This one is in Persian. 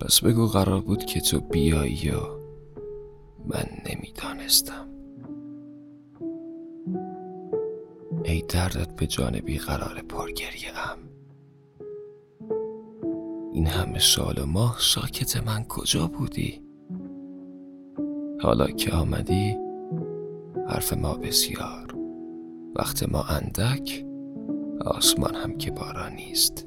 پس بگو قرار بود که تو بیایی یا من نمی‌دانستم. ای دردت به جان بیقرار پرگریه ام. این همه سال و ماه ساکت من کجا بودی؟ حالا که آمدی حرف ما بسیار. وقت ما اندک آسمان هم که باران نیست.